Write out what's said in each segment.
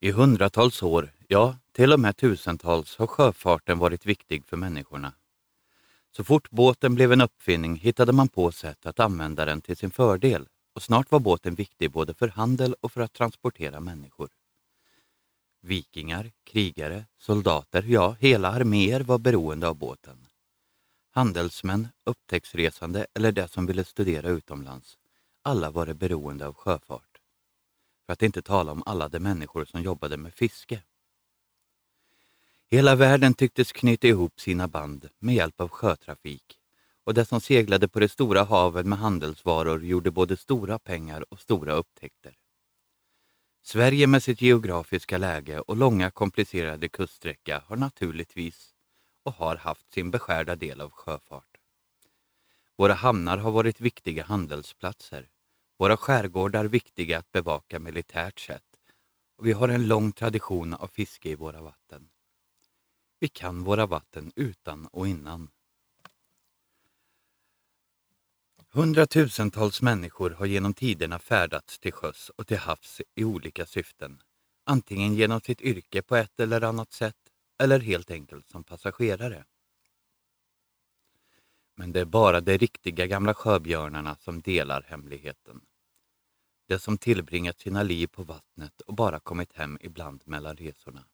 I hundratals år, ja till och med tusentals, har sjöfarten varit viktig för människorna. Så fort båten blev en uppfinning hittade man på sätt att använda den till sin fördel och snart var båten viktig både för handel och för att transportera människor. Vikingar, krigare, soldater, ja hela arméer var beroende av båten. Handelsmän, upptäcktsresande eller de som ville studera utomlands. Alla var beroende av sjöfart. För att inte tala om alla de människor som jobbade med fiske. Hela världen tycktes knyta ihop sina band med hjälp av sjötrafik och de som seglade på det stora havet med handelsvaror gjorde både stora pengar och stora upptäckter. Sverige med sitt geografiska läge och långa komplicerade kuststräcka har naturligtvis och har haft sin beskärda del av sjöfart. Våra hamnar har varit viktiga handelsplatser, våra skärgårdar viktiga att bevaka militärt sett och vi har en lång tradition av fiske i våra vatten. Vi kan våra vatten utan och innan. Hundratusentals människor har genom tiderna färdats till sjöss och till havs i olika syften. Antingen genom sitt yrke på ett eller annat sätt eller helt enkelt som passagerare. Men det är bara de riktiga gamla sjöbjörnarna som delar hemligheten. De som tillbringat sina liv på vattnet och bara kommit hem ibland mellan resorna.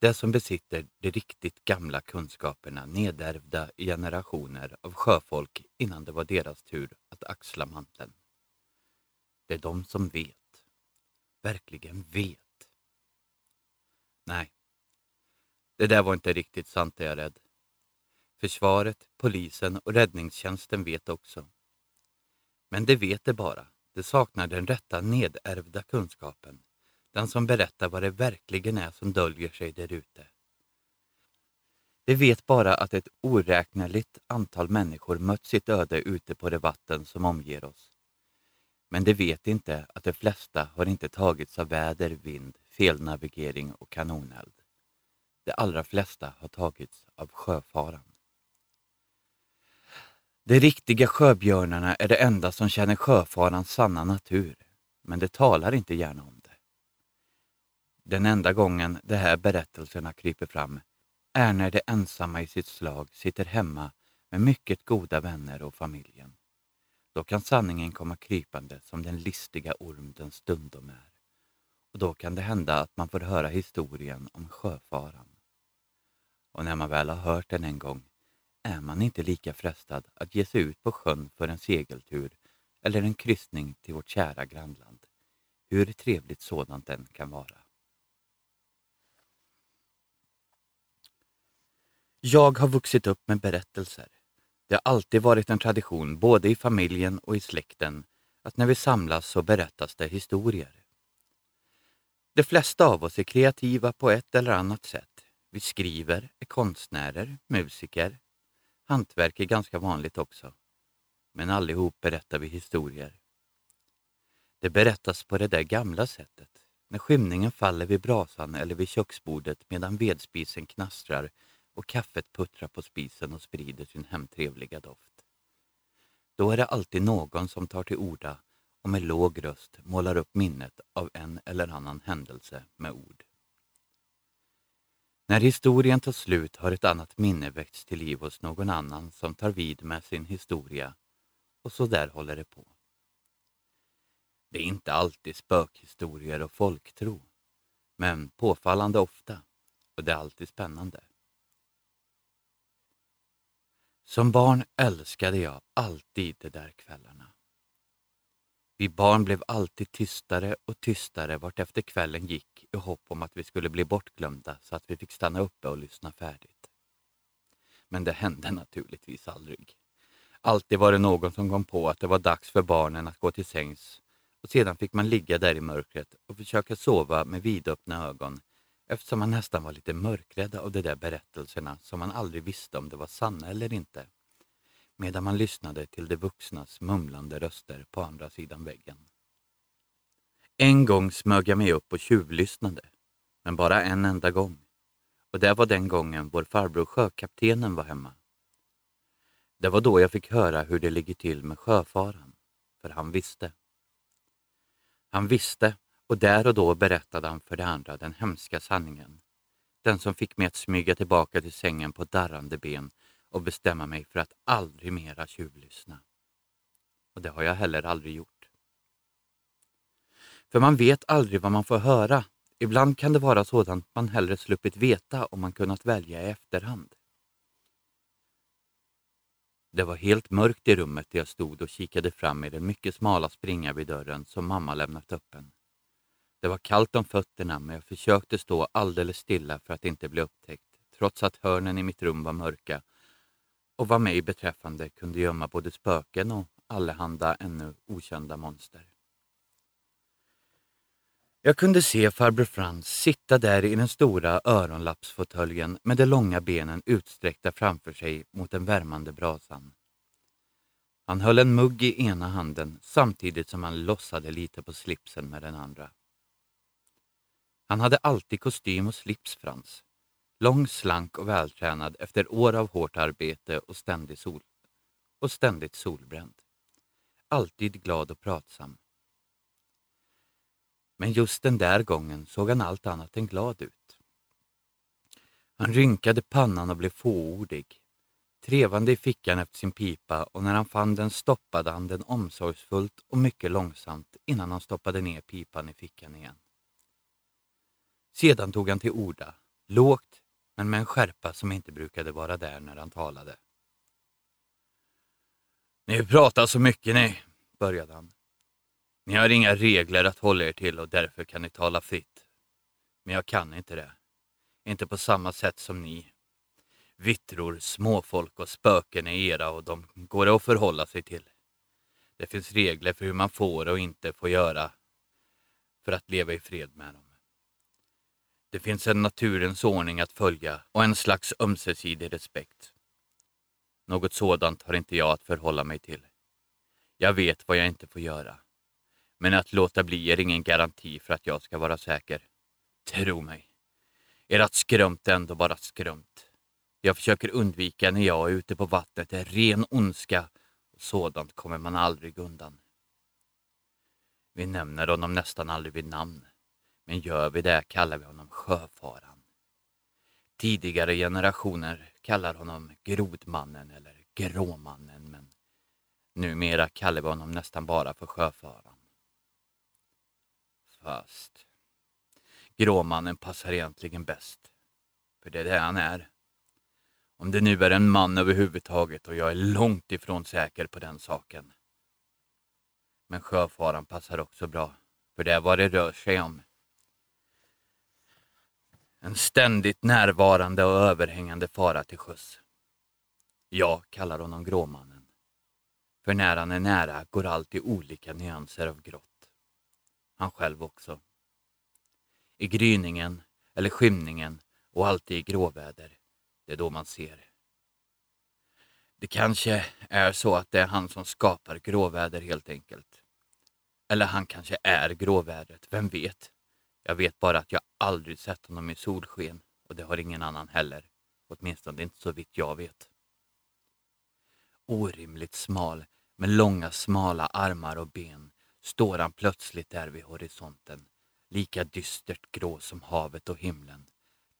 De som besitter de riktigt gamla kunskaperna nedärvda i generationer av sjöfolk innan det var deras tur att axla manteln. Det är de som vet. Verkligen vet. Nej, det där var inte riktigt sant är jag rädd. Försvaret, polisen och räddningstjänsten vet också. Men det vet det bara. Det saknar den rätta nedärvda kunskapen. Den som berättar vad det verkligen är som döljer sig där ute. Det vet bara att ett oräkneligt antal människor mött sitt öde ute på det vatten som omger oss. Men det vet inte att de flesta har inte tagits av väder, vind, felnavigering och kanoneld. De allra flesta har tagits av sjöfaran. De riktiga sjöbjörnarna är det enda som känner sjöfarans sanna natur, men de talar inte gärna om det. Den enda gången de här berättelserna kryper fram är när de ensamma i sitt slag sitter hemma med mycket goda vänner och familjen. Då kan sanningen komma krypande som den listiga orm den stundom är. Och då kan det hända att man får höra historien om sjöfaran. Och när man väl har hört den en gång är man inte lika frestad att ge sig ut på sjön för en segeltur eller en kryssning till vårt kära grannland, hur trevligt sådant än kan vara. Jag har vuxit upp med berättelser. Det har alltid varit en tradition, både i familjen och i släkten, att när vi samlas så berättas det historier. De flesta av oss är kreativa på ett eller annat sätt. Vi skriver, är konstnärer, musiker. Hantverk är ganska vanligt också. Men allihop berättar vi historier. Det berättas på det där gamla sättet, när skymningen faller vid brasan eller vid köksbordet medan vedspisen knastrar och kaffet puttrar på spisen och sprider sin hemtrevliga doft. Då är det alltid någon som tar till orda och med låg röst målar upp minnet av en eller annan händelse med ord. När historien tar slut har ett annat minne väckts till liv hos någon annan som tar vid med sin historia och så där håller det på. Det är inte alltid spökhistorier och folktro, men påfallande ofta och det är alltid spännande. Som barn älskade jag alltid de där kvällarna. Vi barn blev alltid tystare och tystare vartefter kvällen gick i hopp om att vi skulle bli bortglömda så att vi fick stanna uppe och lyssna färdigt. Men det hände naturligtvis aldrig. Alltid var det någon som kom på att det var dags för barnen att gå till sängs och sedan fick man ligga där i mörkret och försöka sova med vidöppna ögon eftersom man nästan var lite mörkrädd av de där berättelserna som man aldrig visste om det var sanna eller inte medan man lyssnade till de vuxnas mumlande röster på andra sidan väggen. En gång smög jag mig upp och tjuvlyssnade, men bara en enda gång. Och det var den gången vår farbror sjökaptenen var hemma. Det var då jag fick höra hur det ligger till med sjöfaran, för han visste. Han visste Och där och då berättade han för de andra den hemska sanningen. Den som fick mig att smyga tillbaka till sängen på darrande ben och bestämma mig för att aldrig mera tjuvlyssna. Och det har jag heller aldrig gjort. För man vet aldrig vad man får höra. Ibland kan det vara sådant man hellre sluppit veta om man kunnat välja i efterhand. Det var helt mörkt i rummet där jag stod och kikade fram i den mycket smala springa vid dörren som mamma lämnat öppen. Det var kallt om fötterna men jag försökte stå alldeles stilla för att inte bli upptäckt, trots att hörnen i mitt rum var mörka och vad mig beträffande kunde gömma både spöken och allehanda ännu okända monster. Jag kunde se farbror Frans sitta där i den stora öronlappsfåtöljen med de långa benen utsträckta framför sig mot den värmande brasan. Han höll en mugg i ena handen samtidigt som han lossade lite på slipsen med den andra. Han hade alltid kostym och slips, Frans. Lång, slank och vältränad efter år av hårt arbete och, ständig sol och ständigt solbränd. Alltid glad och pratsam. Men just den där gången såg han allt annat än glad ut. Han rynkade pannan och blev fåordig, trevande i fickan efter sin pipa och när han fann den stoppade han den omsorgsfullt och mycket långsamt innan han stoppade ner pipan i fickan igen. Sedan tog han till orda, lågt men med en skärpa som inte brukade vara där när han talade. Ni pratar så mycket ni, började han. Ni har inga regler att hålla er till och därför kan ni tala fritt. Men jag kan inte det. Inte på samma sätt som ni. Vittror, småfolk och spöken är era och de går att förhålla sig till. Det finns regler för hur man får och inte får göra för att leva i fred med dem. Det finns en naturens ordning att följa och en slags ömsesidig respekt. Något sådant har inte jag att förhålla mig till. Jag vet vad jag inte får göra. Men att låta bli är ingen garanti för att jag ska vara säker. Tro mig. Ert skrömt är ändå bara skrömt. Jag försöker undvika när jag är ute på vattnet är ren ondska och sådant kommer man aldrig undan. Vi nämner honom nästan aldrig vid namn. Men gör vi det kallar vi honom sjöfaran. Tidigare generationer kallar honom Grodmannen eller Gråmannen men numera kallar vi honom nästan bara för sjöfaran. Fast Gråmannen passar egentligen bäst. För det är det han är. Om det nu är en man överhuvudtaget och jag är långt ifrån säker på den saken. Men sjöfaran passar också bra, för det är vad det rör sig om. En ständigt närvarande och överhängande fara till sjöss. Jag kallar honom Gråmannen. För när han är nära går allt i olika nyanser av grått. Han själv också. I gryningen eller skymningen och alltid i gråväder. Det är då man ser. Det kanske är så att det är han som skapar gråväder helt enkelt. Eller han kanske är gråvädret, vem vet? Jag vet bara att jag aldrig sett honom i solsken och det har ingen annan heller. Åtminstone inte så vitt jag vet. Orimligt smal, med långa smala armar och ben, står han plötsligt där vid horisonten. Lika dystert grå som havet och himlen.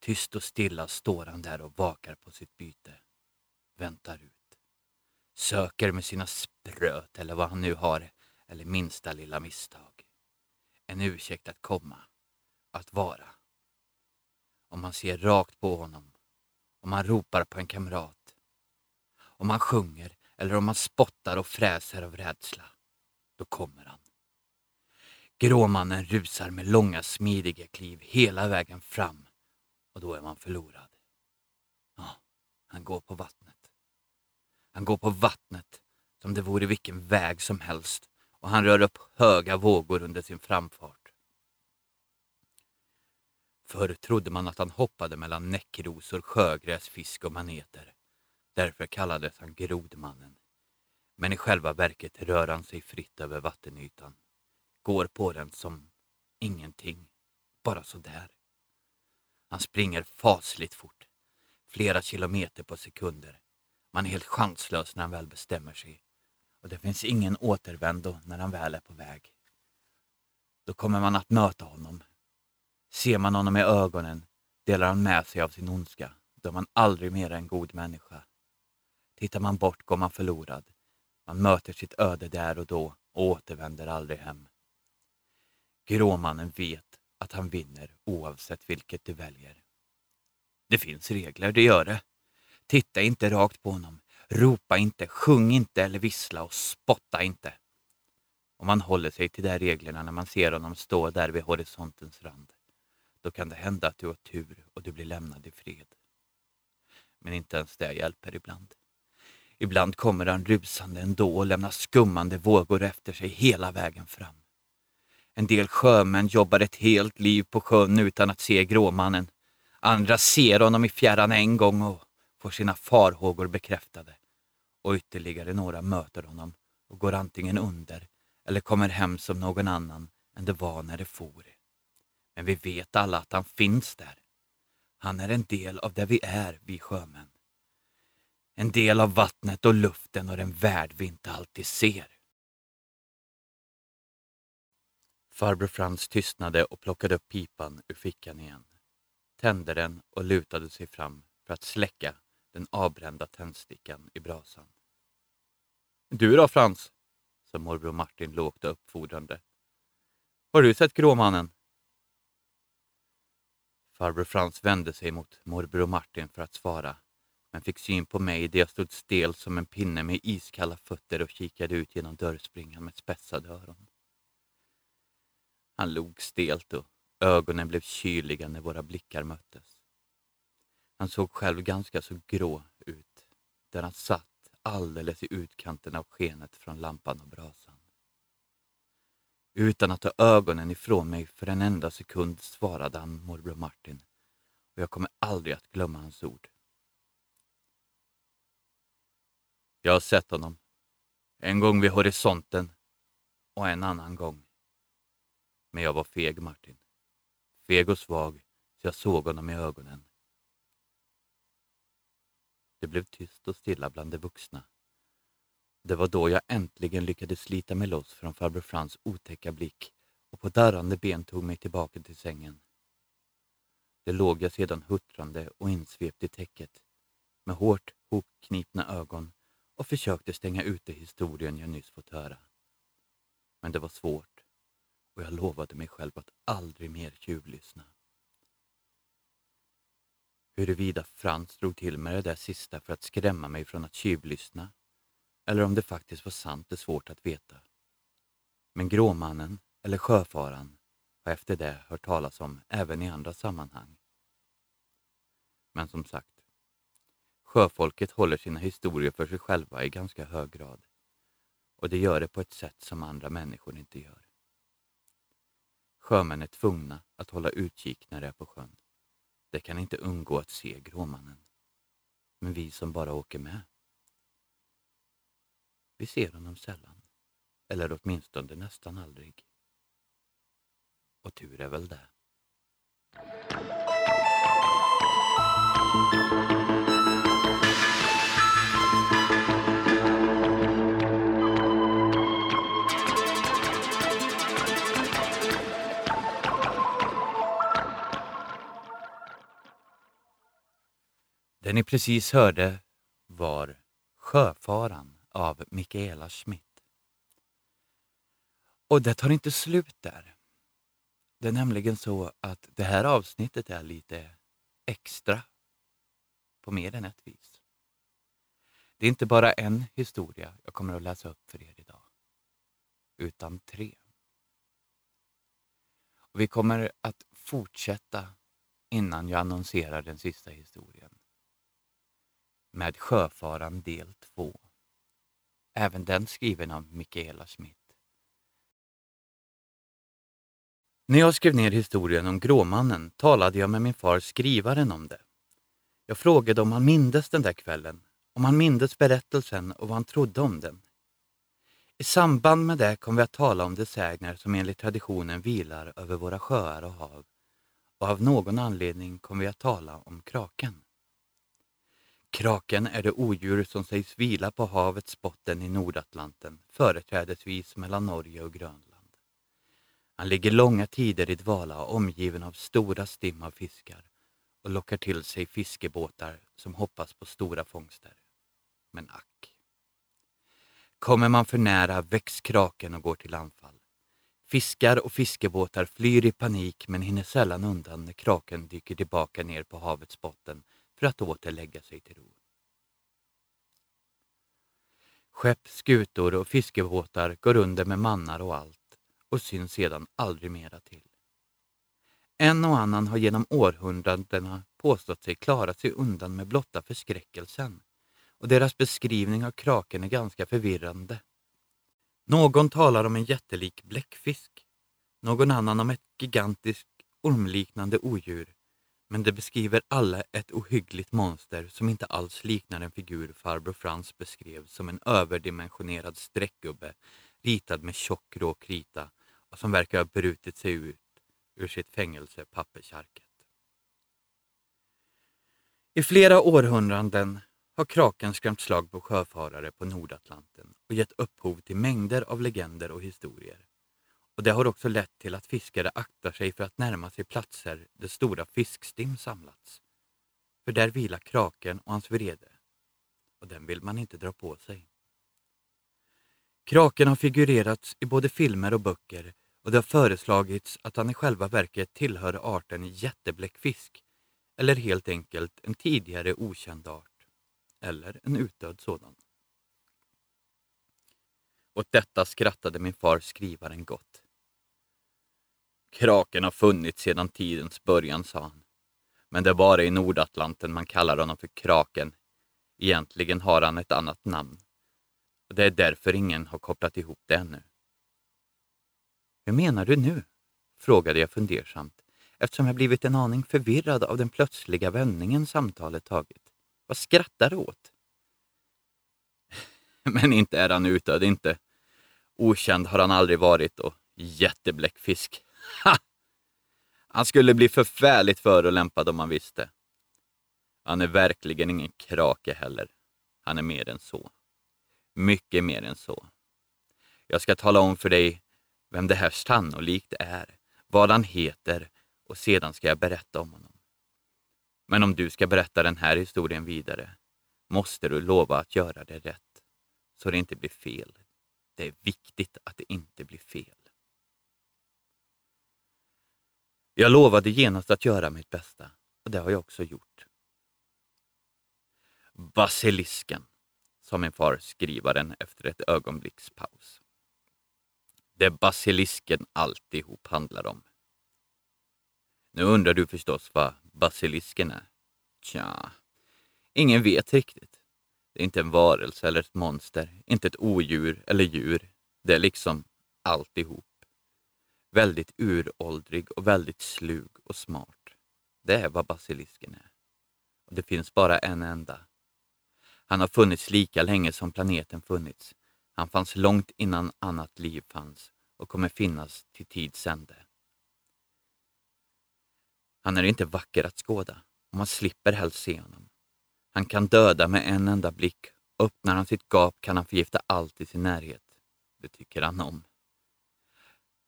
Tyst och stilla står han där och vakar på sitt byte. Väntar ut. Söker med sina spröt eller vad han nu har, eller minsta lilla misstag. En ursäkt att komma att vara. Om man ser rakt på honom, om man ropar på en kamrat, om man sjunger eller om man spottar och fräser av rädsla, då kommer han. Gråmannen rusar med långa smidiga kliv hela vägen fram och då är man förlorad. Ja, han går på vattnet. Han går på vattnet som det vore vilken väg som helst och han rör upp höga vågor under sin framfart. Förr trodde man att han hoppade mellan näckrosor, sjögräs, fisk och maneter. Därför kallades han Grodmannen. Men i själva verket rör han sig fritt över vattenytan. Går på den som ingenting, bara sådär. Han springer fasligt fort, flera kilometer på sekunder. Man är helt chanslös när han väl bestämmer sig. Och det finns ingen återvändo när han väl är på väg. då kommer man att möta honom. Ser man honom i ögonen delar han med sig av sin ondska. Då är man aldrig mer en god människa. Tittar man bort går man förlorad. Man möter sitt öde där och då och återvänder aldrig hem. Gråmannen vet att han vinner oavsett vilket du väljer. Det finns regler, det gör det. Titta inte rakt på honom. Ropa inte, sjung inte eller vissla och spotta inte. Om man håller sig till de reglerna när man ser honom stå där vid horisontens rand, då kan det hända att du har tur och du blir lämnad i fred. Men inte ens det hjälper ibland. Ibland kommer han rusande ändå och lämnar skummande vågor efter sig hela vägen fram. En del sjömän jobbar ett helt liv på sjön utan att se Gråmannen. Andra ser honom i fjärran en gång och får sina farhågor bekräftade. Och ytterligare några möter honom och går antingen under eller kommer hem som någon annan än det var när det for. Men vi vet alla att han finns där. Han är en del av det vi är, vi sjömän. En del av vattnet och luften och den värld vi inte alltid ser. Farbror Frans tystnade och plockade upp pipan ur fickan igen. Tände den och lutade sig fram för att släcka den avbrända tändstickan i brasan. Du då Frans? sa morbror Martin lågt och uppfordrande. Har du sett Gråmannen? Farbror Frans vände sig mot morbror Martin för att svara, men fick syn på mig där jag stod stel som en pinne med iskalla fötter och kikade ut genom dörrspringan med spetsade öron. Han log stelt och ögonen blev kyliga när våra blickar möttes. Han såg själv ganska så grå ut, där han satt alldeles i utkanten av skenet från lampan och brasan. Utan att ta ögonen ifrån mig för en enda sekund svarade han morbror Martin och jag kommer aldrig att glömma hans ord. Jag har sett honom. En gång vid horisonten och en annan gång. Men jag var feg, Martin. Feg och svag, så jag såg honom i ögonen. Det blev tyst och stilla bland de vuxna det var då jag äntligen lyckades slita mig loss från farbror Frans otäcka blick och på darrande ben tog mig tillbaka till sängen. Där låg jag sedan huttrande och insvept i täcket med hårt hopknipna ögon och försökte stänga ute historien jag nyss fått höra. Men det var svårt och jag lovade mig själv att aldrig mer tjuvlyssna. Huruvida Frans drog till med det där sista för att skrämma mig från att tjuvlyssna eller om det faktiskt var sant är svårt att veta. Men Gråmannen, eller Sjöfaran, har efter det hört talas om även i andra sammanhang. Men som sagt, sjöfolket håller sina historier för sig själva i ganska hög grad. Och det gör det på ett sätt som andra människor inte gör. Sjömän är tvungna att hålla utkik när de är på sjön. De kan inte undgå att se Gråmannen. Men vi som bara åker med, vi ser honom sällan, eller åtminstone nästan aldrig. Och tur är väl det. Det ni precis hörde var Sjöfaran av Mikaela Schmidt. Och det tar inte slut där. Det är nämligen så att det här avsnittet är lite extra på mer än ett vis. Det är inte bara en historia jag kommer att läsa upp för er idag, utan tre. Och vi kommer att fortsätta innan jag annonserar den sista historien med Sjöfaran del 2. Även den skriven av Mikaela Schmidt. När jag skrev ner historien om Gråmannen talade jag med min far skrivaren om det. Jag frågade om han mindes den där kvällen, om han mindes berättelsen och vad han trodde om den. I samband med det kom vi att tala om de sägner som enligt traditionen vilar över våra sjöar och hav och av någon anledning kom vi att tala om kraken. Kraken är det odjur som sägs vila på havets botten i Nordatlanten, företrädesvis mellan Norge och Grönland. Han ligger långa tider i dvala omgiven av stora stim av fiskar och lockar till sig fiskebåtar som hoppas på stora fångster. Men ack. Kommer man för nära väcks kraken och går till anfall. Fiskar och fiskebåtar flyr i panik men hinner sällan undan när kraken dyker tillbaka ner på havets botten för att åter lägga sig till ro. Skepp, skutor och fiskebåtar går under med mannar och allt och syns sedan aldrig mera till. En och annan har genom århundradena påstått sig klara sig undan med blotta förskräckelsen och deras beskrivning av kraken är ganska förvirrande. Någon talar om en jättelik bläckfisk, någon annan om ett gigantiskt ormliknande odjur, men de beskriver alla ett ohyggligt monster som inte alls liknar en figur farbror Frans beskrev som en överdimensionerad streckgubbe ritad med tjock rå krita och som verkar ha brutit sig ut ur sitt fängelse pappersarket. I flera århundraden har kraken skrämt slag på sjöfarare på Nordatlanten och gett upphov till mängder av legender och historier. Och Det har också lett till att fiskare aktar sig för att närma sig platser där stora fiskstim samlats. För där vilar kraken och hans vrede. Och den vill man inte dra på sig. Kraken har figurerats i både filmer och böcker och det har föreslagits att han i själva verket tillhör arten jättebläckfisk eller helt enkelt en tidigare okänd art eller en utdöd sådan. Åt detta skrattade min far skrivaren gott. Kraken har funnits sedan tidens början, sa han. Men det är bara i Nordatlanten man kallar honom för Kraken. Egentligen har han ett annat namn. Och Det är därför ingen har kopplat ihop det ännu. Hur menar du nu? frågade jag fundersamt eftersom jag blivit en aning förvirrad av den plötsliga vändningen samtalet tagit. Vad skrattar du åt? Men inte är han utdöd, inte. Okänd har han aldrig varit och jättebläckfisk. Ha! Han skulle bli förfärligt förolämpad om han visste. Han är verkligen ingen krake heller. Han är mer än så. Mycket mer än så. Jag ska tala om för dig vem det här sannolikt är, vad han heter och sedan ska jag berätta om honom. Men om du ska berätta den här historien vidare måste du lova att göra det rätt, så det inte blir fel. Det är viktigt att det inte blir fel. Jag lovade genast att göra mitt bästa och det har jag också gjort. Basilisken, sa min far skrivaren efter ett ögonblicks paus. Det är basilisken alltihop handlar om. Nu undrar du förstås vad basilisken är. Tja, ingen vet riktigt. Det är inte en varelse eller ett monster, inte ett odjur eller djur. Det är liksom alltihop. Väldigt uråldrig och väldigt slug och smart. Det är vad basilisken är. Och det finns bara en enda. Han har funnits lika länge som planeten funnits. Han fanns långt innan annat liv fanns och kommer finnas till tids ände. Han är inte vacker att skåda och man slipper helst se honom. Han kan döda med en enda blick. Öppnar han sitt gap kan han förgifta allt i sin närhet. Det tycker han om.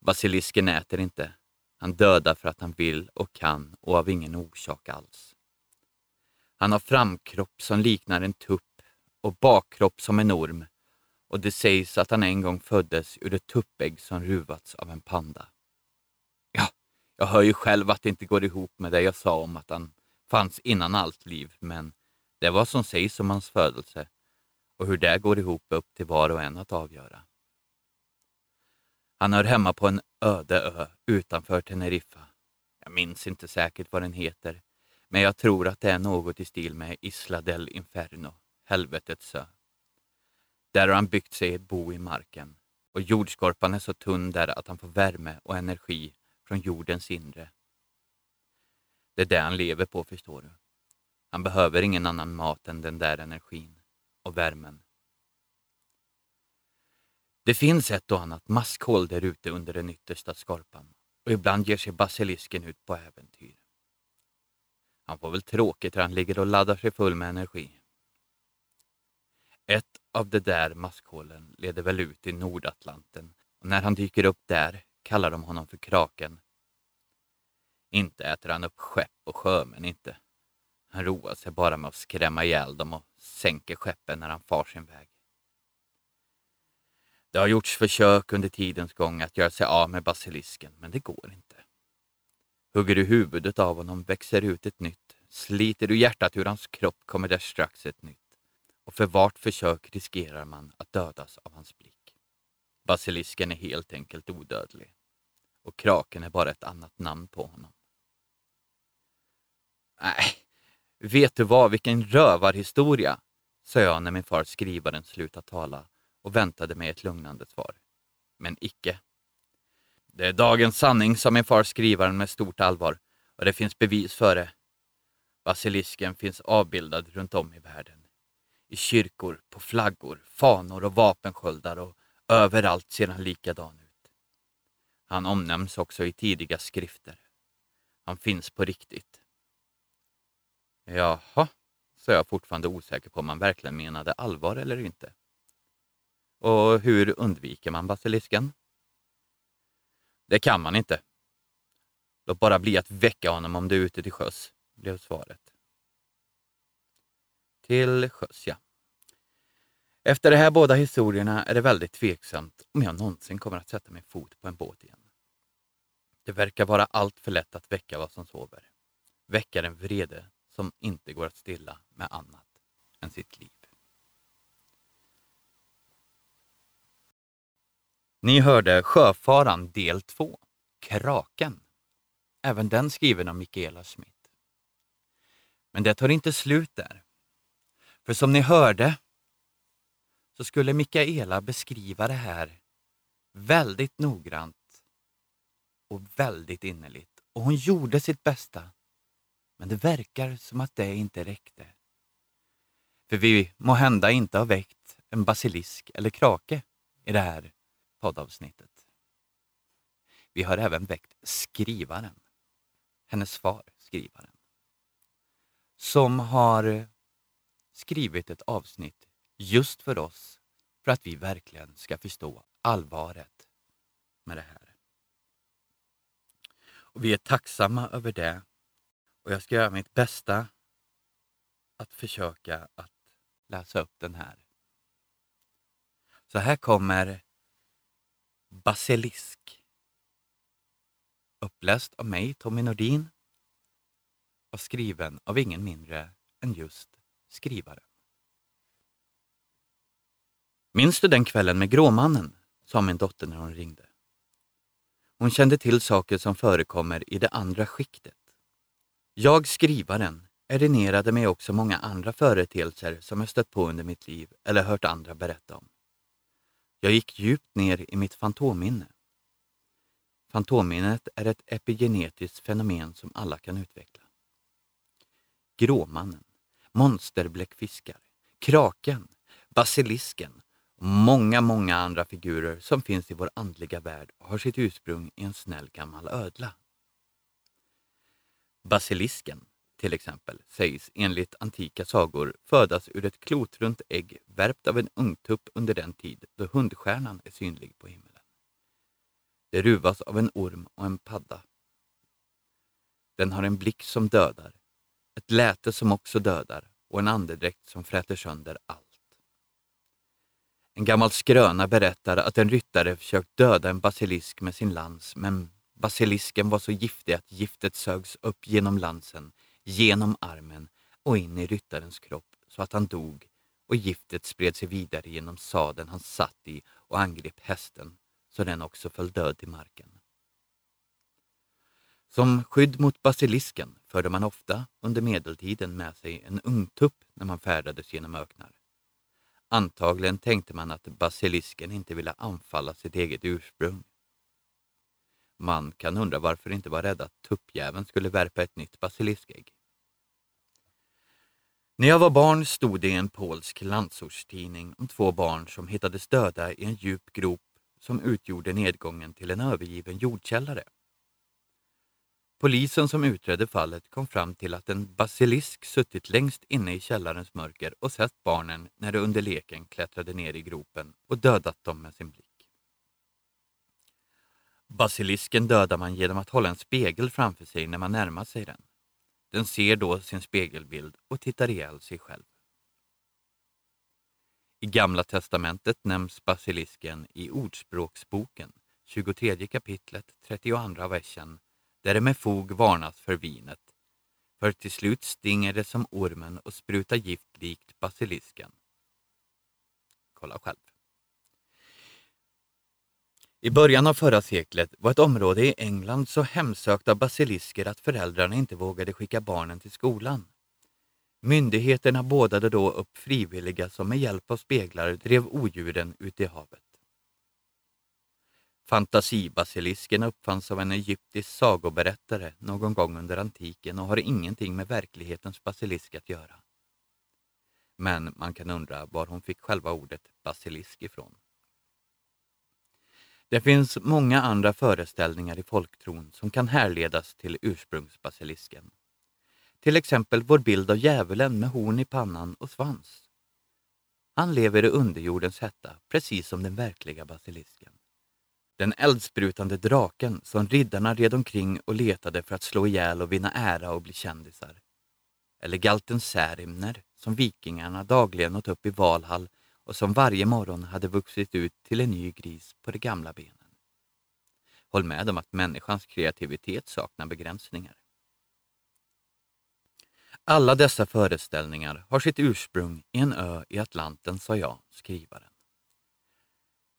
Basilisken äter inte. Han dödar för att han vill och kan och av ingen orsak alls. Han har framkropp som liknar en tupp och bakkropp som en orm och det sägs att han en gång föddes ur ett tuppägg som ruvats av en panda. Ja, jag hör ju själv att det inte går ihop med det jag sa om att han fanns innan allt liv, men det är vad som sägs om hans födelse och hur det går ihop är upp till var och en att avgöra. Han hör hemma på en öde ö utanför Teneriffa. Jag minns inte säkert vad den heter, men jag tror att det är något i stil med Isla del Inferno, helvetets ö. Där har han byggt sig ett bo i marken och jordskorpan är så tunn där att han får värme och energi från jordens inre. Det är det han lever på, förstår du. Han behöver ingen annan mat än den där energin och värmen. Det finns ett och annat maskhål där ute under den yttersta skorpan och ibland ger sig basilisken ut på äventyr. Han får väl tråkigt när han ligger och laddar sig full med energi. Ett av de där maskhålen leder väl ut i Nordatlanten och när han dyker upp där kallar de honom för kraken. Inte äter han upp skepp och sjömän inte. Han roar sig bara med att skrämma ihjäl dem och sänker skeppen när han far sin väg. Det har gjorts försök under tidens gång att göra sig av med basilisken, men det går inte. Hugger du huvudet av honom växer ut ett nytt. Sliter du hjärtat ur hans kropp kommer där strax ett nytt. Och för vart försök riskerar man att dödas av hans blick. Basilisken är helt enkelt odödlig. Och kraken är bara ett annat namn på honom. Nej, vet du vad, vilken rövarhistoria, sa jag när min far skrivaren slutat tala och väntade mig ett lugnande svar. Men icke. Det är dagens sanning, sa min far skrivaren med stort allvar, och det finns bevis för det. Basilisken finns avbildad runt om i världen. I kyrkor, på flaggor, fanor och vapensköldar och överallt ser han likadan ut. Han omnämns också i tidiga skrifter. Han finns på riktigt. Jaha, sa jag fortfarande osäker på om han verkligen menade allvar eller inte. Och hur undviker man basilisken? Det kan man inte. Låt bara bli att väcka honom om du är ute till sjöss, blev svaret. Till sjöss, ja. Efter de här båda historierna är det väldigt tveksamt om jag någonsin kommer att sätta min fot på en båt igen. Det verkar vara allt för lätt att väcka vad som sover. Väcka den vrede som inte går att stilla med annat än sitt liv. Ni hörde Sjöfaran del 2, Kraken. Även den skriven av Mikaela Smith. Men det tar inte slut där. För som ni hörde så skulle Mikaela beskriva det här väldigt noggrant och väldigt innerligt. Och hon gjorde sitt bästa. Men det verkar som att det inte räckte. För vi må hända inte har väckt en basilisk eller krake i det här poddavsnittet. Vi har även väckt skrivaren, hennes far, skrivaren, som har skrivit ett avsnitt just för oss för att vi verkligen ska förstå allvaret med det här. Och vi är tacksamma över det och jag ska göra mitt bästa att försöka att läsa upp den här. Så här kommer Basilisk. Uppläst av mig, Tommy Nordin och skriven av ingen mindre än just skrivaren. Minns du den kvällen med Gråmannen? sa min dotter när hon ringde. Hon kände till saker som förekommer i det andra skiktet. Jag, skrivaren, erinerade mig också många andra företeelser som jag stött på under mitt liv eller hört andra berätta om. Jag gick djupt ner i mitt fantomminne. Fantomminnet är ett epigenetiskt fenomen som alla kan utveckla. Gråmannen, monsterbläckfiskar, kraken, basilisken och många, många andra figurer som finns i vår andliga värld har sitt ursprung i en snäll gammal ödla. Basilisken till exempel, sägs enligt antika sagor födas ur ett klotrunt ägg värpt av en ungtupp under den tid då hundstjärnan är synlig på himlen. Det ruvas av en orm och en padda. Den har en blick som dödar, ett läte som också dödar och en andedräkt som fräter sönder allt. En gammal skröna berättar att en ryttare försökt döda en basilisk med sin lans, men basilisken var så giftig att giftet sögs upp genom lansen genom armen och in i ryttarens kropp så att han dog och giftet spred sig vidare genom sadeln han satt i och angrep hästen så den också föll död till marken. Som skydd mot basilisken förde man ofta under medeltiden med sig en ungtupp när man färdades genom öknar. Antagligen tänkte man att basilisken inte ville anfalla sitt eget ursprung. Man kan undra varför inte var rädd att tuppjäveln skulle värpa ett nytt basiliskägg. När jag var barn stod det i en polsk landsortstidning om två barn som hittades döda i en djup grop som utgjorde nedgången till en övergiven jordkällare. Polisen som utredde fallet kom fram till att en basilisk suttit längst inne i källarens mörker och sett barnen när de under leken klättrade ner i gropen och dödat dem med sin blick. Basilisken dödar man genom att hålla en spegel framför sig när man närmar sig den. Den ser då sin spegelbild och tittar ihjäl sig själv. I Gamla testamentet nämns basilisken i Ordspråksboken, 23 kapitlet, 32 versen, där det med fog varnas för vinet. För till slut stinger det som ormen och sprutar gift likt basilisken. Kolla själv. I början av förra seklet var ett område i England så hemsökt av basilisker att föräldrarna inte vågade skicka barnen till skolan. Myndigheterna bådade då upp frivilliga som med hjälp av speglar drev odjuren ut i havet. Fantasibasilisken uppfanns av en egyptisk sagoberättare någon gång under antiken och har ingenting med verklighetens basilisk att göra. Men man kan undra var hon fick själva ordet basilisk ifrån. Det finns många andra föreställningar i folktron som kan härledas till ursprungsbasilisken. Till exempel vår bild av djävulen med horn i pannan och svans. Han lever i underjordens hetta, precis som den verkliga basilisken. Den eldsprutande draken som riddarna red omkring och letade för att slå ihjäl och vinna ära och bli kändisar. Eller galten Särimner som vikingarna dagligen åt upp i Valhall och som varje morgon hade vuxit ut till en ny gris på de gamla benen. Håll med om att människans kreativitet saknar begränsningar. Alla dessa föreställningar har sitt ursprung i en ö i Atlanten, sa jag, skrivaren.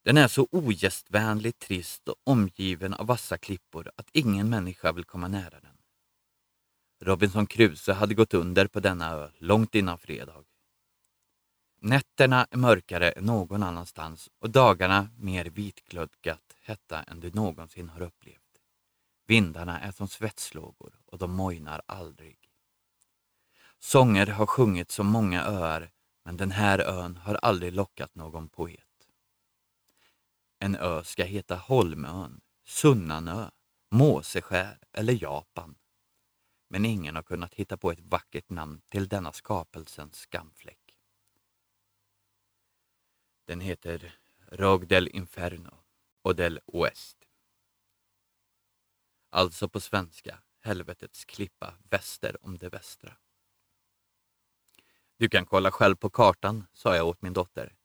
Den är så ogästvänligt trist och omgiven av vassa klippor att ingen människa vill komma nära den. Robinson Crusoe hade gått under på denna ö långt innan fredag. Nätterna är mörkare än någon annanstans och dagarna mer vitglödgat hetta än du någonsin har upplevt. Vindarna är som svetslågor och de mojnar aldrig. Sånger har sjungits om många öar, men den här ön har aldrig lockat någon poet. En ö ska heta Holmön, Sunnanö, Måseskär eller Japan. Men ingen har kunnat hitta på ett vackert namn till denna skapelsens skamfläck. Den heter Rog del Inferno och del Oest. Alltså på svenska helvetets klippa väster om det västra. Du kan kolla själv på kartan, sa jag åt min dotter.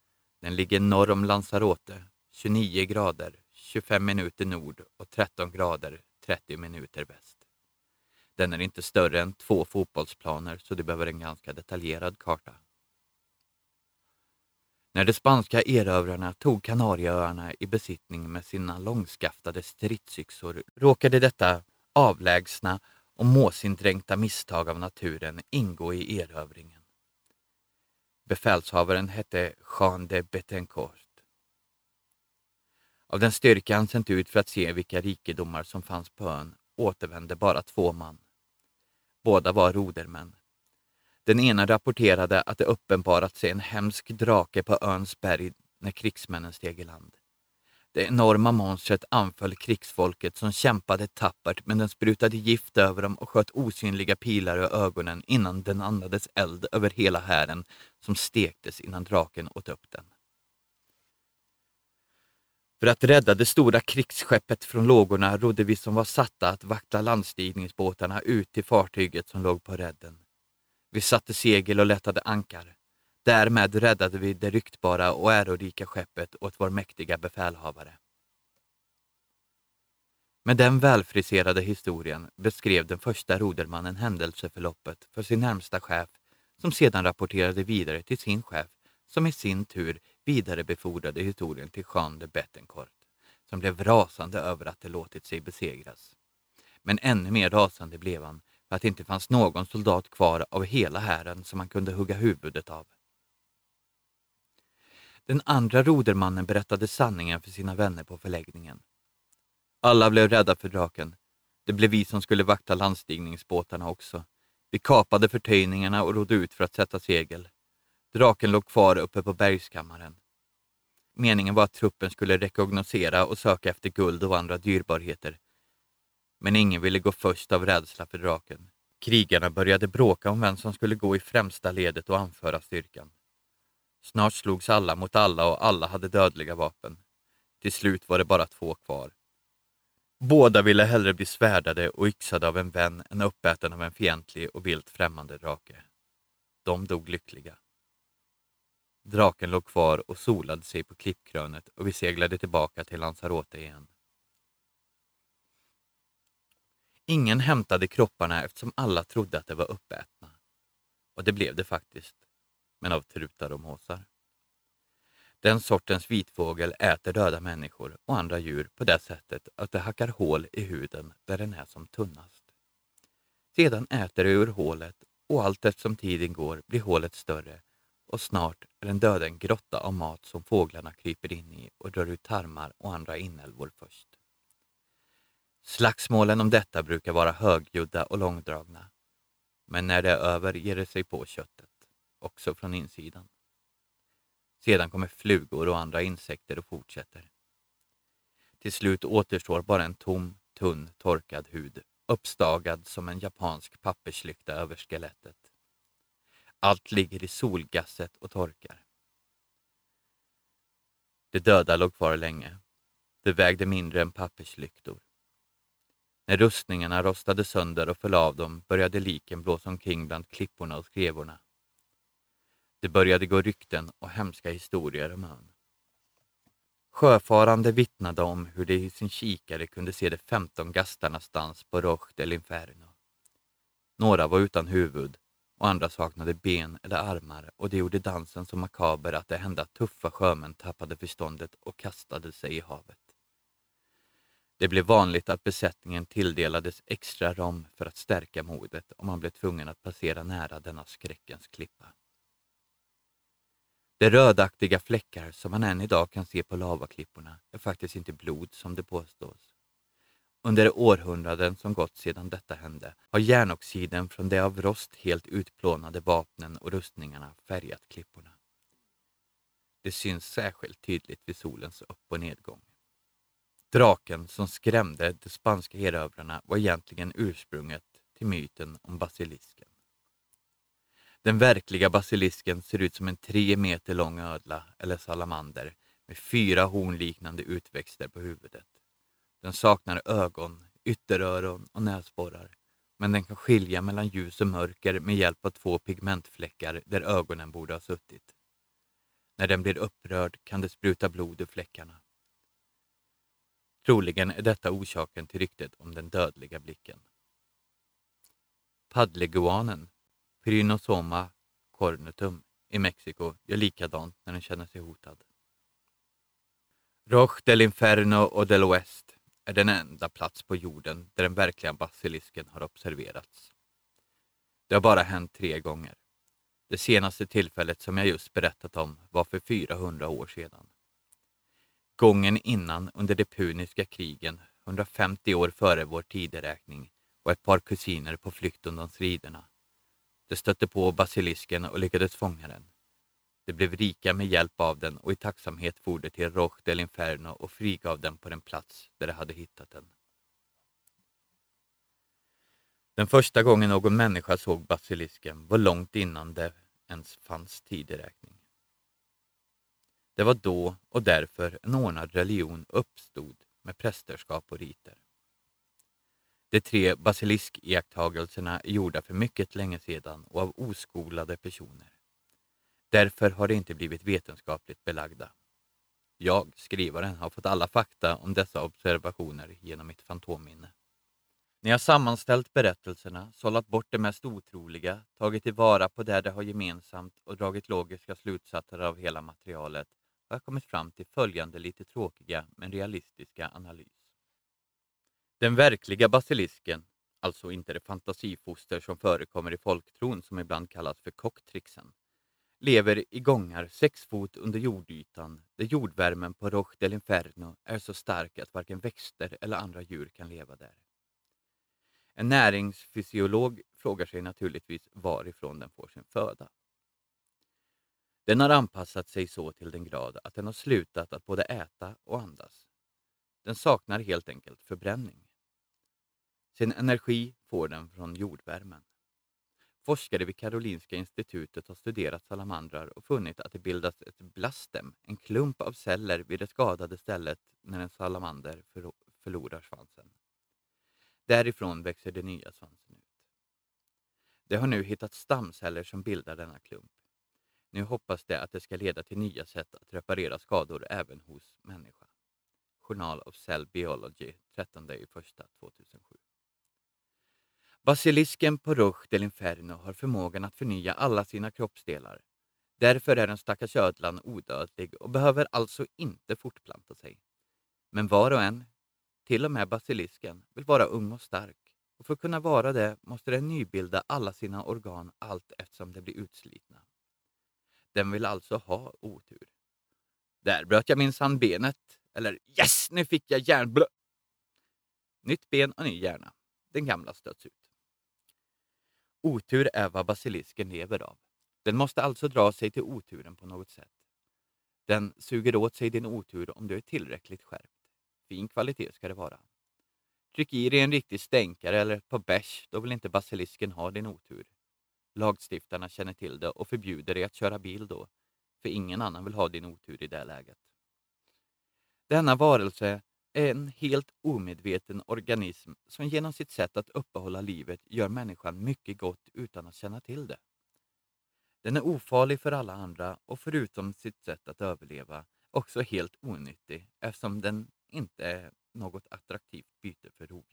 Den ligger norr om Lanzarote, 29 grader, 25 minuter nord och 13 grader, 30 minuter väst. Den är inte större än två fotbollsplaner så du behöver en ganska detaljerad karta. När de spanska erövrarna tog Kanarieöarna i besittning med sina långskaftade stridsyxor råkade detta avlägsna och måsindränkta misstag av naturen ingå i erövringen. Befälshavaren hette Jean de Betancourt. Av den styrka han sänt ut för att se vilka rikedomar som fanns på ön återvände bara två man. Båda var rodermän. Den ena rapporterade att det uppenbarat sig en hemsk drake på öns berg när krigsmännen steg i land. Det enorma monstret anföll krigsfolket som kämpade tappert men den sprutade gift över dem och sköt osynliga pilar ur ögonen innan den andades eld över hela hären som stektes innan draken åt upp den. För att rädda det stora krigsskeppet från lågorna rodde vi som var satta att vakta landstigningsbåtarna ut till fartyget som låg på redden. Vi satte segel och lättade ankar. Därmed räddade vi det ryktbara och ärorika skeppet åt vår mäktiga befälhavare. Med den välfriserade historien beskrev den första rodermannen händelseförloppet för sin närmsta chef som sedan rapporterade vidare till sin chef som i sin tur vidarebefordrade historien till Jean de Bettencourt som blev rasande över att det låtit sig besegras. Men ännu mer rasande blev han för att det inte fanns någon soldat kvar av hela hären som han kunde hugga huvudet av. Den andra rodermannen berättade sanningen för sina vänner på förläggningen. Alla blev rädda för draken. Det blev vi som skulle vakta landstigningsbåtarna också. Vi kapade förtöjningarna och rodde ut för att sätta segel. Draken låg kvar uppe på bergskammaren. Meningen var att truppen skulle rekognosera och söka efter guld och andra dyrbarheter. Men ingen ville gå först av rädsla för draken. Krigarna började bråka om vem som skulle gå i främsta ledet och anföra styrkan. Snart slogs alla mot alla och alla hade dödliga vapen. Till slut var det bara två kvar. Båda ville hellre bli svärdade och yxade av en vän än uppäten av en fientlig och vilt främmande drake. De dog lyckliga. Draken låg kvar och solade sig på klippkrönet och vi seglade tillbaka till Lanzarote igen. Ingen hämtade kropparna eftersom alla trodde att de var uppätna. Och det blev det faktiskt, men av trutar och måsar. Den sortens vitfågel äter döda människor och andra djur på det sättet att det hackar hål i huden där den är som tunnast. Sedan äter det ur hålet och allt eftersom tiden går blir hålet större och snart är den döda en grotta av mat som fåglarna kryper in i och drar ut tarmar och andra inälvor först. Slagsmålen om detta brukar vara högljudda och långdragna. Men när det är över ger det sig på köttet, också från insidan. Sedan kommer flugor och andra insekter och fortsätter. Till slut återstår bara en tom, tunn, torkad hud, uppstagad som en japansk papperslykta över skelettet. Allt ligger i solgasset och torkar. De döda låg kvar länge. De vägde mindre än papperslyktor. När rustningarna rostade sönder och föll av dem började liken blåsa omkring bland klipporna och skrevorna. Det började gå rykten och hemska historier om ön. Sjöfarande vittnade om hur de i sin kikare kunde se de femton gastarnas dans på Roche del Inferno. Några var utan huvud och andra saknade ben eller armar och de gjorde dansen så makaber att det hände att tuffa sjömän tappade förståndet och kastade sig i havet. Det blev vanligt att besättningen tilldelades extra rom för att stärka modet om man blev tvungen att passera nära denna skräckens klippa. De rödaktiga fläckar som man än idag kan se på lavaklipporna är faktiskt inte blod som det påstås. Under de århundraden som gått sedan detta hände har järnoxiden från de av rost helt utplånade vapnen och rustningarna färgat klipporna. Det syns särskilt tydligt vid solens upp och nedgång. Draken som skrämde de spanska erövrarna var egentligen ursprunget till myten om basilisken. Den verkliga basilisken ser ut som en tre meter lång ödla eller salamander med fyra hornliknande utväxter på huvudet. Den saknar ögon, ytteröron och näsborrar, men den kan skilja mellan ljus och mörker med hjälp av två pigmentfläckar där ögonen borde ha suttit. När den blir upprörd kan det spruta blod ur fläckarna. Troligen är detta orsaken till ryktet om den dödliga blicken. Paddleguanen, Pyrinosoma cornutum, i Mexiko gör likadant när den känner sig hotad. Roche del Inferno och del Oest är den enda plats på jorden där den verkliga basilisken har observerats. Det har bara hänt tre gånger. Det senaste tillfället som jag just berättat om var för 400 år sedan. Gången innan under de puniska krigen, 150 år före vår tideräkning, var ett par kusiner på flykt undan striderna. De stötte på basilisken och lyckades fånga den. De blev rika med hjälp av den och i tacksamhet for de till Roche del Inferno och frigav den på den plats där de hade hittat den. Den första gången någon människa såg basilisken var långt innan det ens fanns tideräkning. Det var då och därför en ordnad religion uppstod med prästerskap och riter. De tre basiliskiakttagelserna är gjorda för mycket länge sedan och av oskolade personer. Därför har de inte blivit vetenskapligt belagda. Jag, skrivaren, har fått alla fakta om dessa observationer genom mitt fantomminne. När jag sammanställt berättelserna, sållat bort det mest otroliga, tagit tillvara på det de har gemensamt och dragit logiska slutsatser av hela materialet har jag kommit fram till följande lite tråkiga men realistiska analys. Den verkliga basilisken, alltså inte det fantasifoster som förekommer i folktron som ibland kallas för kocktrixen, lever i gångar sex fot under jordytan där jordvärmen på Roche del Inferno är så stark att varken växter eller andra djur kan leva där. En näringsfysiolog frågar sig naturligtvis varifrån den får sin föda. Den har anpassat sig så till den grad att den har slutat att både äta och andas. Den saknar helt enkelt förbränning. Sin energi får den från jordvärmen. Forskare vid Karolinska institutet har studerat salamandrar och funnit att det bildas ett blastem, en klump av celler vid det skadade stället när en salamander förlorar svansen. Därifrån växer den nya svansen ut. De har nu hittat stamceller som bildar denna klump. Nu hoppas de att det ska leda till nya sätt att reparera skador även hos människa. Journal of Cell Biology 13 1 2007. Basilisken på Ruch del Inferno har förmågan att förnya alla sina kroppsdelar. Därför är den stackars ödlan odödlig och behöver alltså inte fortplanta sig. Men var och en, till och med basilisken, vill vara ung och stark. Och för att kunna vara det måste den nybilda alla sina organ allt eftersom de blir utslitna. Den vill alltså ha otur. Där bröt jag minsann benet. Eller yes, nu fick jag hjärnblö... Nytt ben och ny hjärna. Den gamla stöts ut. Otur är vad basilisken lever av. Den måste alltså dra sig till oturen på något sätt. Den suger åt sig din otur om du är tillräckligt skärpt. Fin kvalitet ska det vara. Tryck i dig en riktig stänkare eller ett par bärs, då vill inte basilisken ha din otur. Lagstiftarna känner till det och förbjuder dig att köra bil då, för ingen annan vill ha din otur i det läget. Denna varelse är en helt omedveten organism som genom sitt sätt att uppehålla livet gör människan mycket gott utan att känna till det. Den är ofarlig för alla andra och förutom sitt sätt att överleva också helt onyttig eftersom den inte är något attraktivt byte för rovdjur.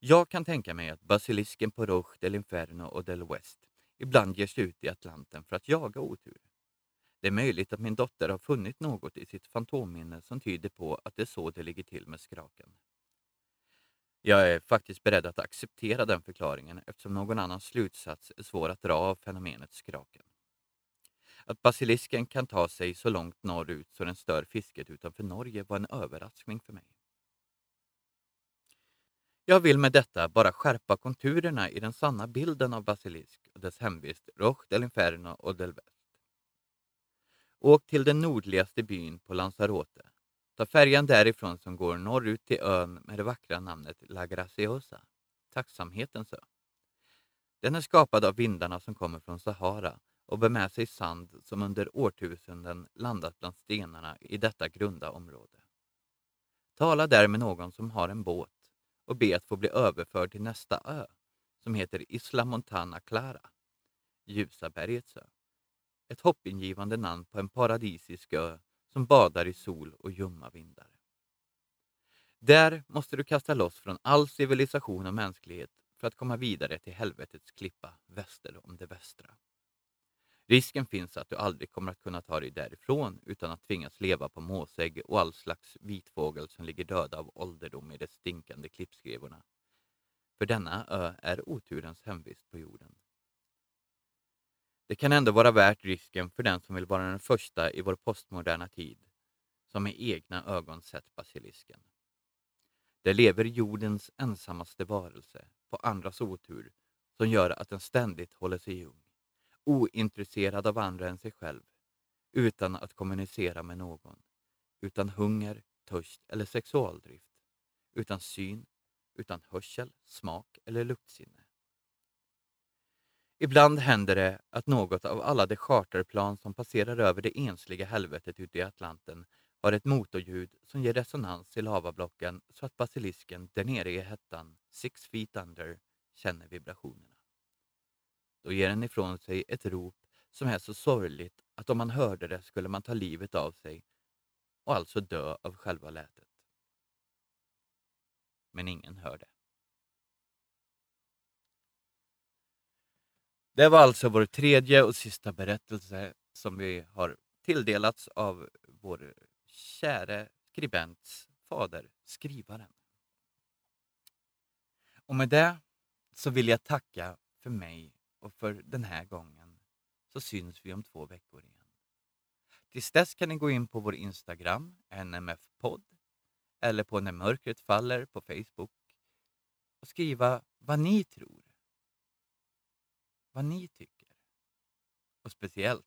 Jag kan tänka mig att basilisken på Roche del Inferno och del West ibland ger sig ut i Atlanten för att jaga otur. Det är möjligt att min dotter har funnit något i sitt fantomminne som tyder på att det är så det ligger till med skraken. Jag är faktiskt beredd att acceptera den förklaringen eftersom någon annan slutsats är svår att dra av fenomenet skraken. Att basilisken kan ta sig så långt norrut så den stör fisket utanför Norge var en överraskning för mig. Jag vill med detta bara skärpa konturerna i den sanna bilden av basilisk och dess hemvist Roche del Inferno och del West. Åk till den nordligaste byn på Lanzarote. Ta färjan därifrån som går norrut till ön med det vackra namnet La Graciosa, tacksamhetens ö. Den är skapad av vindarna som kommer från Sahara och bär med sig sand som under årtusenden landat bland stenarna i detta grunda område. Tala där med någon som har en båt och be att få bli överförd till nästa ö som heter Isla Montana Clara, Ljusa bergets ö. Ett hoppingivande namn på en paradisisk ö som badar i sol och ljumma vindar. Där måste du kasta loss från all civilisation och mänsklighet för att komma vidare till helvetets klippa väster om det västra. Risken finns att du aldrig kommer att kunna ta dig därifrån utan att tvingas leva på måsägg och all slags vitfågel som ligger döda av ålderdom i de stinkande klippskrevorna. För denna ö är oturens hemvist på jorden. Det kan ändå vara värt risken för den som vill vara den första i vår postmoderna tid som med egna ögon sett basilisken. Där lever jordens ensammaste varelse på andras otur som gör att den ständigt håller sig ung ointresserad av andra än sig själv, utan att kommunicera med någon, utan hunger, törst eller sexualdrift, utan syn, utan hörsel, smak eller luktsinne. Ibland händer det att något av alla de charterplan som passerar över det ensliga helvetet ute i Atlanten har ett motorljud som ger resonans i lavablocken så att basilisken där nere i hettan, six feet under, känner vibrationerna. Då ger den ifrån sig ett rop som är så sorgligt att om man hörde det skulle man ta livet av sig och alltså dö av själva lätet. Men ingen hör det. Det var alltså vår tredje och sista berättelse som vi har tilldelats av vår käre skribents fader, skrivaren. Och med det så vill jag tacka för mig och för den här gången så syns vi om två veckor igen. Tills dess kan ni gå in på vår Instagram, NMF-podd, eller på När mörkret faller på Facebook och skriva vad ni tror. Vad ni tycker. Och speciellt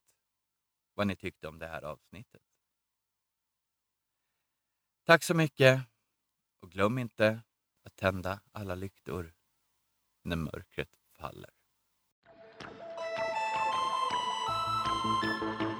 vad ni tyckte om det här avsnittet. Tack så mycket och glöm inte att tända alla lyktor när mörkret faller. Música